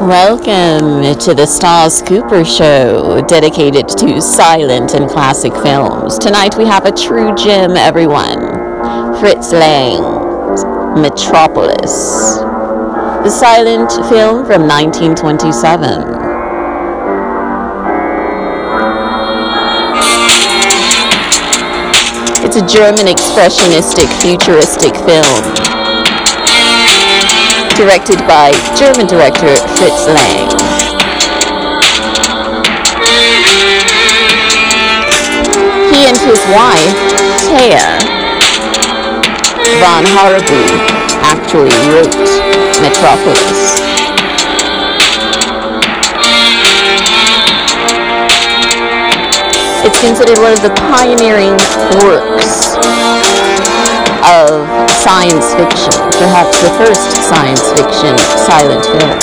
Welcome to the Stars Cooper Show, dedicated to silent and classic films. Tonight we have a true gem, everyone. Fritz Lang's Metropolis, the silent film from 1927. It's a German expressionistic futuristic film directed by German director Fritz Lang. He and his wife, Thea von Harbou, actually wrote Metropolis. It's considered one of the pioneering works of science fiction, perhaps the first science fiction silent film.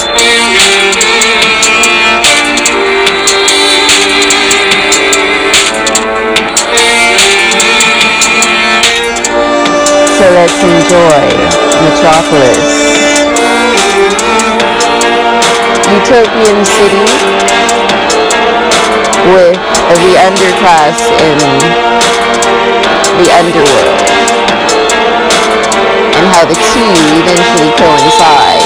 So let's enjoy Metropolis. Utopian city with the underclass in the underworld how the two eventually coincide.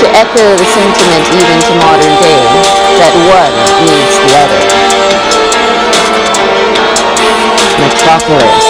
To echo the sentiment even to modern day that one needs the other. Metropolis.